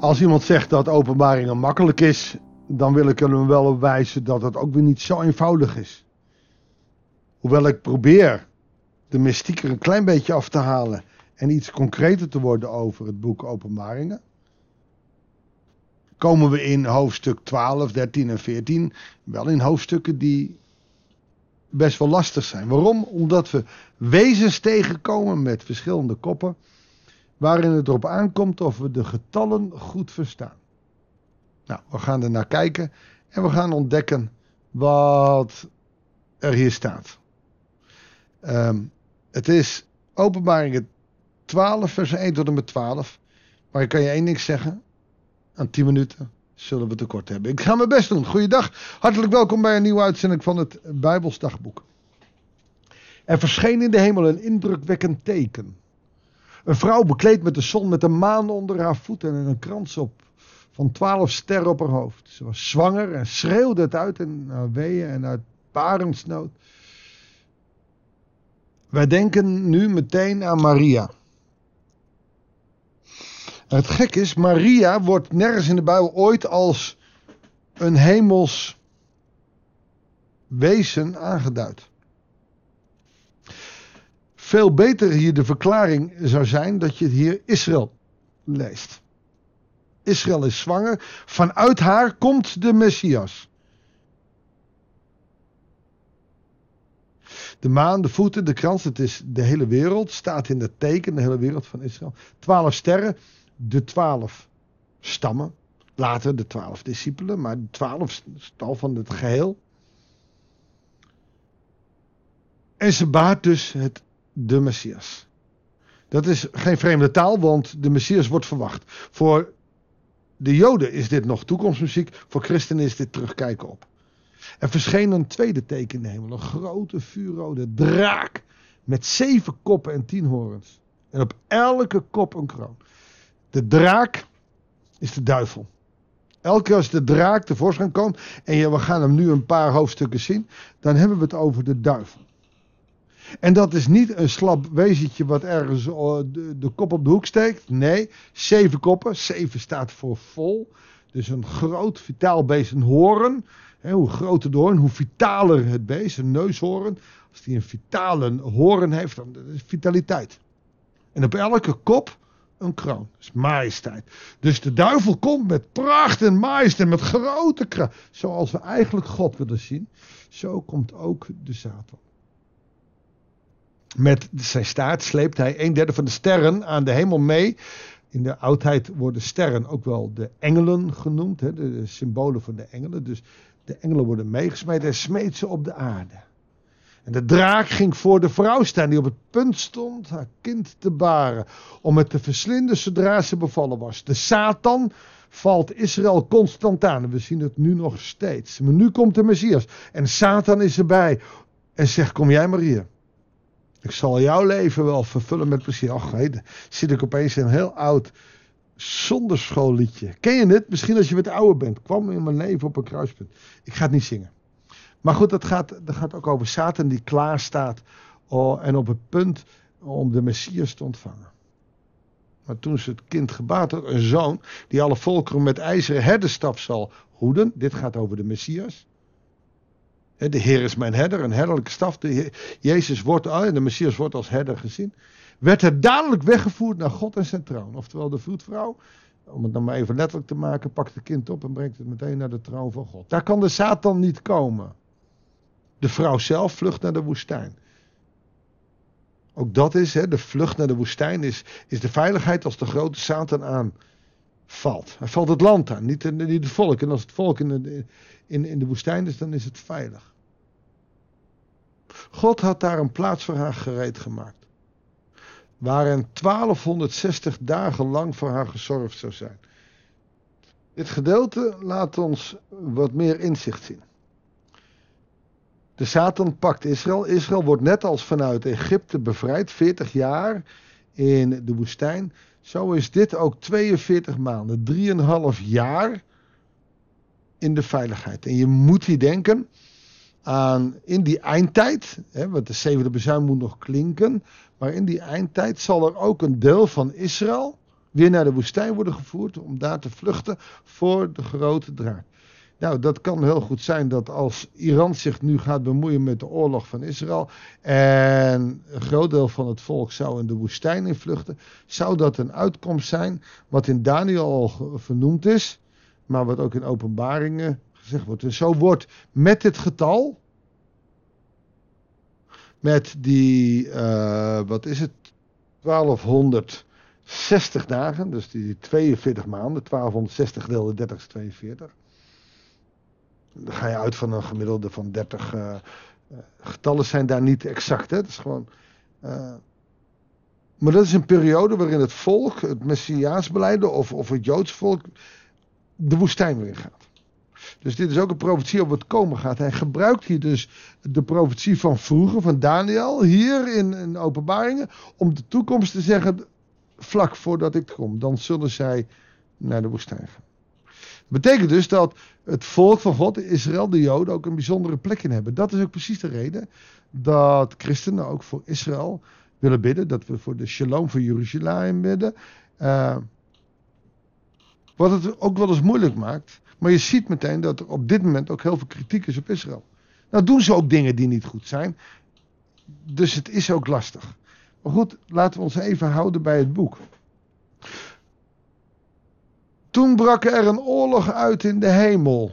Als iemand zegt dat openbaringen makkelijk is, dan wil ik hem wel op wijzen dat het ook weer niet zo eenvoudig is. Hoewel ik probeer de mystiek er een klein beetje af te halen en iets concreter te worden over het boek Openbaringen, komen we in hoofdstuk 12, 13 en 14 wel in hoofdstukken die best wel lastig zijn. Waarom? Omdat we wezens tegenkomen met verschillende koppen, waarin het erop aankomt of we de getallen goed verstaan. Nou, we gaan er naar kijken en we gaan ontdekken wat er hier staat. Ehm, het is openbaringen 12, vers 1 tot en met 12. Maar ik kan je één ding zeggen. Aan 10 minuten zullen we tekort hebben. Ik ga mijn best doen. Goeiedag. Hartelijk welkom bij een nieuwe uitzending van het Bijbelsdagboek. Er verscheen in de hemel een indrukwekkend teken. Een vrouw bekleed met de zon met een maan onder haar voeten en een krans op van twaalf sterren op haar hoofd. Ze was zwanger en schreeuwde het uit in haar weeën en uit parendsnood. Wij denken nu meteen aan Maria. het gek is, Maria wordt nergens in de Bijbel ooit als een hemels wezen aangeduid. Veel beter hier de verklaring zou zijn dat je hier Israël leest. Israël is zwanger, vanuit haar komt de Messias. De maan, de voeten, de krans, het is de hele wereld, staat in het teken, de hele wereld van Israël. Twaalf sterren, de twaalf stammen. Later de twaalf discipelen, maar de twaalf stal van het geheel. En ze baart dus het, de Messias. Dat is geen vreemde taal, want de Messias wordt verwacht. Voor de Joden is dit nog toekomstmuziek, voor christenen is dit terugkijken op. Er verscheen een tweede teken in de hemel. Een grote vuurrode draak. Met zeven koppen en tien horens. En op elke kop een kroon. De draak is de duivel. Elke keer als de draak tevoorschijn komt. En we gaan hem nu een paar hoofdstukken zien. Dan hebben we het over de duivel. En dat is niet een slap wezentje wat ergens eh, de, kop op de hoek steekt. Nee, zeven koppen. Zeven staat voor vol. Dus een groot vitaal beest, een hoorn hoe groter de hoorn, hoe vitaler het beest, een neushoorn. Als die een vitale hoorn heeft, dan is vitaliteit. En op elke kop een kroon. Dat is majesteit. Dus de duivel komt met pracht en majesteit, met grote kracht. Zoals we eigenlijk God willen zien. Zo komt ook de Satan. Met zijn staart sleept hij een derde van de sterren aan de hemel mee. In de oudheid worden sterren ook wel de engelen genoemd. Hè, de symbolen van de engelen. Dus de engelen worden meegesmeed en smeet ze op de aarde. En de draak ging voor de vrouw staan die op het punt stond haar kind te baren. Om het te verslinden zodra ze bevallen was. De Satan valt Israël constant aan. We zien het nu nog steeds. Maar nu komt de Messias. En Satan is erbij. En zegt, kom jij maar hier. Ik zal jouw leven wel vervullen met plezier. Ach, nee, zit ik opeens in een heel oud zonder schoolliedje. Ken je het? Misschien als je wat ouder bent. Kwam in mijn leven op een kruispunt. Ik ga het niet zingen. Maar goed, dat gaat, dat gaat ook over Satan die klaar staat oh, en op het punt om de Messias te ontvangen. Maar toen ze het kind gebaat had, een zoon die alle volkeren met ijzeren herderstap zal hoeden. Dit gaat over de Messias. De Heer is mijn herder, een herderlijke staf. De Jezus wordt, oh, de Messias wordt als herder gezien werd het dadelijk weggevoerd naar God en zijn troon. Oftewel de vroedvrouw, om het dan maar even letterlijk te maken, pakt het kind op en brengt het meteen naar de troon van God. Daar kan de Satan niet komen. De vrouw zelf vlucht naar de woestijn. Ook dat is, hè, de vlucht naar de woestijn is, is de veiligheid als de grote Satan aanvalt. Hij valt het land aan, niet, niet het volk. En als het volk in de, in, in de woestijn is, dan is het veilig. God had daar een plaats voor haar gereed gemaakt waarin 1260 dagen lang voor haar gezorgd zou zijn. Dit gedeelte laat ons wat meer inzicht zien. De Satan pakt Israël. Israël wordt net als vanuit Egypte bevrijd, 40 jaar in de woestijn. Zo is dit ook 42 maanden, 3,5 jaar in de veiligheid. En je moet hier denken aan in die eindtijd, hè, want de zevende bezuin moet nog klinken, maar in die eindtijd zal er ook een deel van Israël weer naar de woestijn worden gevoerd om daar te vluchten voor de grote draak. Nou, dat kan heel goed zijn dat als Iran zich nu gaat bemoeien met de oorlog van Israël en een groot deel van het volk zou in de woestijn invluchten, zou dat een uitkomst zijn wat in Daniel al vernoemd is, maar wat ook in openbaringen gezegd wordt. En zo wordt met dit getal, met die, uh, wat is het, 1260 dagen, dus die 42 maanden, 1260 gedeeld 30 is 42 dan ga je uit van een gemiddelde van 30. Uh, uh, getallen zijn daar niet exact. Hè? Het is gewoon. Uh, maar dat is een periode waarin het volk, het Messiaansbeleid of, of het Joods volk, de woestijn weer gaat. Dus dit is ook een profetie op wat komen gaat. Hij gebruikt hier dus de profetie van vroeger, van Daniel, hier in, in openbaringen, om de toekomst te zeggen, vlak voordat ik kom, dan zullen zij naar de woestijn gaan. Betekent dus dat het volk van God, Israël, de Joden, ook een bijzondere plek in hebben. Dat is ook precies de reden dat christenen ook voor Israël willen bidden. Dat we voor de shalom van Jeruzalem bidden. Uh, wat het ook wel eens moeilijk maakt. Maar je ziet meteen dat er op dit moment ook heel veel kritiek is op Israël. Nou doen ze ook dingen die niet goed zijn. Dus het is ook lastig. Maar goed, laten we ons even houden bij het boek. Toen brak er een oorlog uit in de hemel.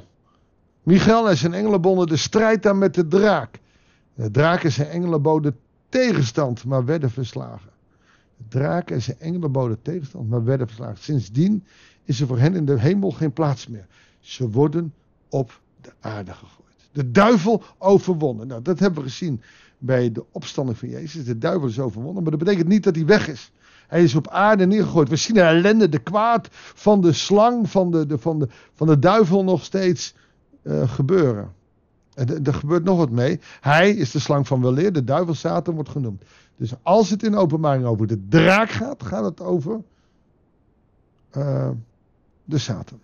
Michael en zijn engelen bonden de strijd aan met de draak. De draak en zijn engelen boden tegenstand, maar werden verslagen. De draak en zijn engelen boden tegenstand, maar werden verslagen. Sindsdien is er voor hen in de hemel geen plaats meer. Ze worden op de aarde gegooid. De duivel overwonnen. Nou, dat hebben we gezien bij de opstanding van Jezus. De duivel is overwonnen, maar dat betekent niet dat hij weg is. Hij is op aarde neergegooid. We zien de ellende, de kwaad van de slang, van de, de, van de, van de duivel nog steeds uh, gebeuren. En er gebeurt nog wat mee. Hij is de slang van weleer, de duivel Satan wordt genoemd. Dus als het in openbaring over de draak gaat, gaat het over uh, de Satan.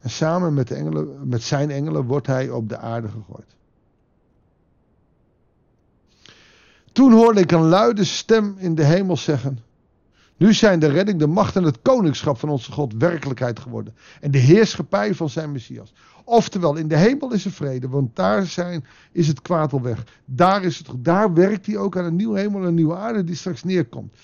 En samen met, de engelen, met zijn engelen wordt hij op de aarde gegooid. Toen hoorde ik een luide stem in de hemel zeggen: Nu zijn de redding, de macht en het koningschap van onze God werkelijkheid geworden. En de heerschappij van zijn Messias. Oftewel, in de hemel is er vrede, want daar zijn, is het kwaad al weg. Daar, is het, daar werkt hij ook aan een nieuwe hemel en een nieuwe aarde die straks neerkomt.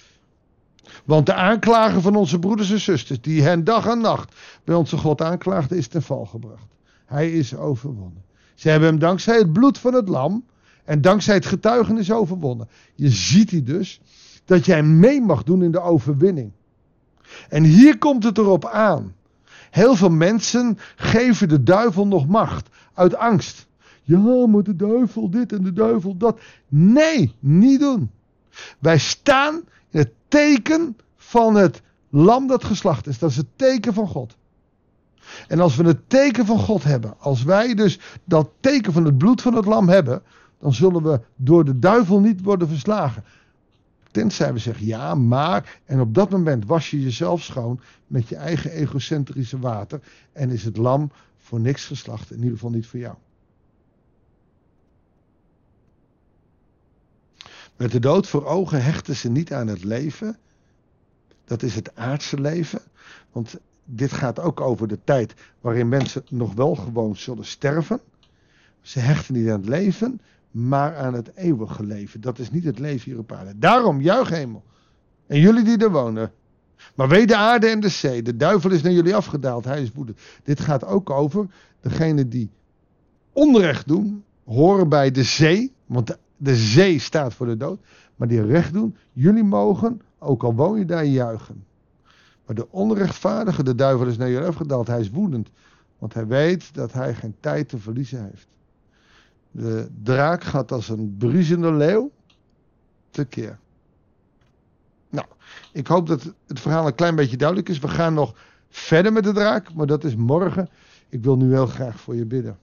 Want de aanklager van onze broeders en zusters, die hen dag en nacht bij onze God aanklaagde, is ten val gebracht. Hij is overwonnen. Ze hebben hem dankzij het bloed van het lam en dankzij het getuigenis overwonnen. Je ziet hier dus dat jij mee mag doen in de overwinning. En hier komt het erop aan. Heel veel mensen geven de duivel nog macht uit angst. Ja, maar de duivel dit en de duivel dat. Nee, niet doen. Wij staan in het teken van het lam dat geslacht is. Dat is het teken van God. En als we het teken van God hebben, als wij dus dat teken van het bloed van het lam hebben, dan zullen we door de duivel niet worden verslagen. Tenzij we zeggen ja, maar. En op dat moment was je jezelf schoon met je eigen egocentrische water. En is het lam voor niks geslacht. In ieder geval niet voor jou. Met de dood voor ogen hechten ze niet aan het leven. Dat is het aardse leven. Want dit gaat ook over de tijd waarin mensen nog wel gewoon zullen sterven. Ze hechten niet aan het leven, maar aan het eeuwige leven. Dat is niet het leven hier op aarde. Daarom, juich hemel. En jullie die er wonen. Maar wee de aarde en de zee. De duivel is naar jullie afgedaald. Hij is woedend. Dit gaat ook over degene die onrecht doen. Horen bij de zee. Want de, zee staat voor de dood. Maar die recht doen. Jullie mogen, ook al woon je daar, juichen. Maar de onrechtvaardige, de duivel is naar jullie afgedaald. Hij is woedend. Want hij weet dat hij geen tijd te verliezen heeft. De draak gaat als een briesende leeuw tekeer. Nou, ik hoop dat het verhaal een klein beetje duidelijk is. We gaan nog verder met de draak, maar dat is morgen. Ik wil nu heel graag voor je bidden.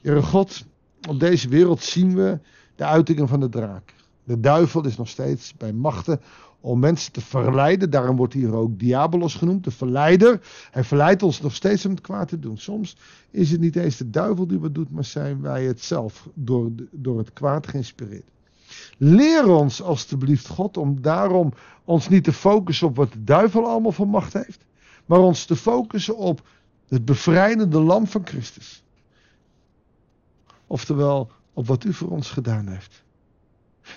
Heere God, op deze wereld zien we de uitingen van de draak. De duivel is nog steeds bij machten om mensen te verleiden. Daarom wordt hier ook Diabolos genoemd, de verleider. Hij verleidt ons nog steeds om het kwaad te doen. Soms is het niet eens de duivel die wat doet, maar zijn wij het zelf door, door het kwaad geïnspireerd. Leer ons alstublieft, God, om daarom ons niet te focussen op wat de duivel allemaal van macht heeft, maar ons te focussen op het bevrijdende lam van Christus. Oftewel, op wat u voor ons gedaan heeft.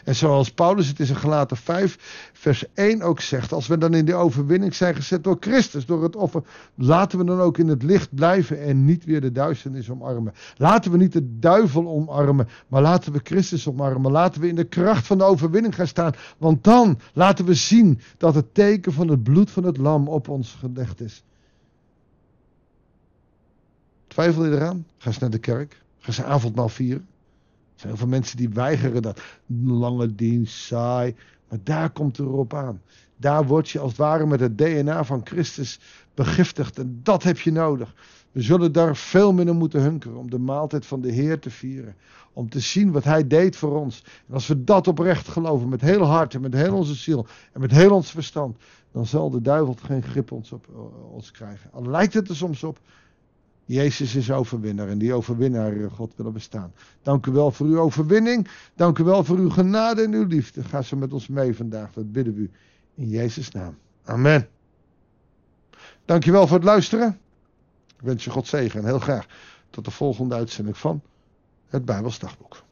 En zoals Paulus het in zijn gelaten 5, vers 1 ook zegt, als we dan in de overwinning zijn gezet door Christus, door het offer, laten we dan ook in het licht blijven en niet weer de duisternis omarmen. Laten we niet de duivel omarmen, maar laten we Christus omarmen. Laten we in de kracht van de overwinning gaan staan, want dan laten we zien dat het teken van het bloed van het lam op ons gelegd is. Twijfel je eraan? Ga eens naar de kerk. Ga eens avondmaal vieren. Er zijn heel veel mensen die weigeren dat. Lange dienst, saai. Maar daar komt het erop aan. Daar word je als het ware met het DNA van Christus begiftigd. En dat heb je nodig. We zullen daar veel minder moeten hunkeren om de maaltijd van de Heer te vieren. Om te zien wat Hij deed voor ons. En als we dat oprecht geloven, met heel hart en met heel onze ziel en met heel ons verstand, dan zal de duivel geen grip ons op eh, ons krijgen. Al lijkt het er soms op, Jezus is overwinnaar en die overwinnaar, eh, God, willen bestaan. Dank u wel voor uw overwinning. Dank u wel voor uw genade en uw liefde. Ga ze met ons mee vandaag. Dat bidden we u in Jezus' naam. Amen. Dank wel voor het luisteren. Ik wens je God zegen en heel graag tot de volgende uitzending van het Bijbelsdagboek.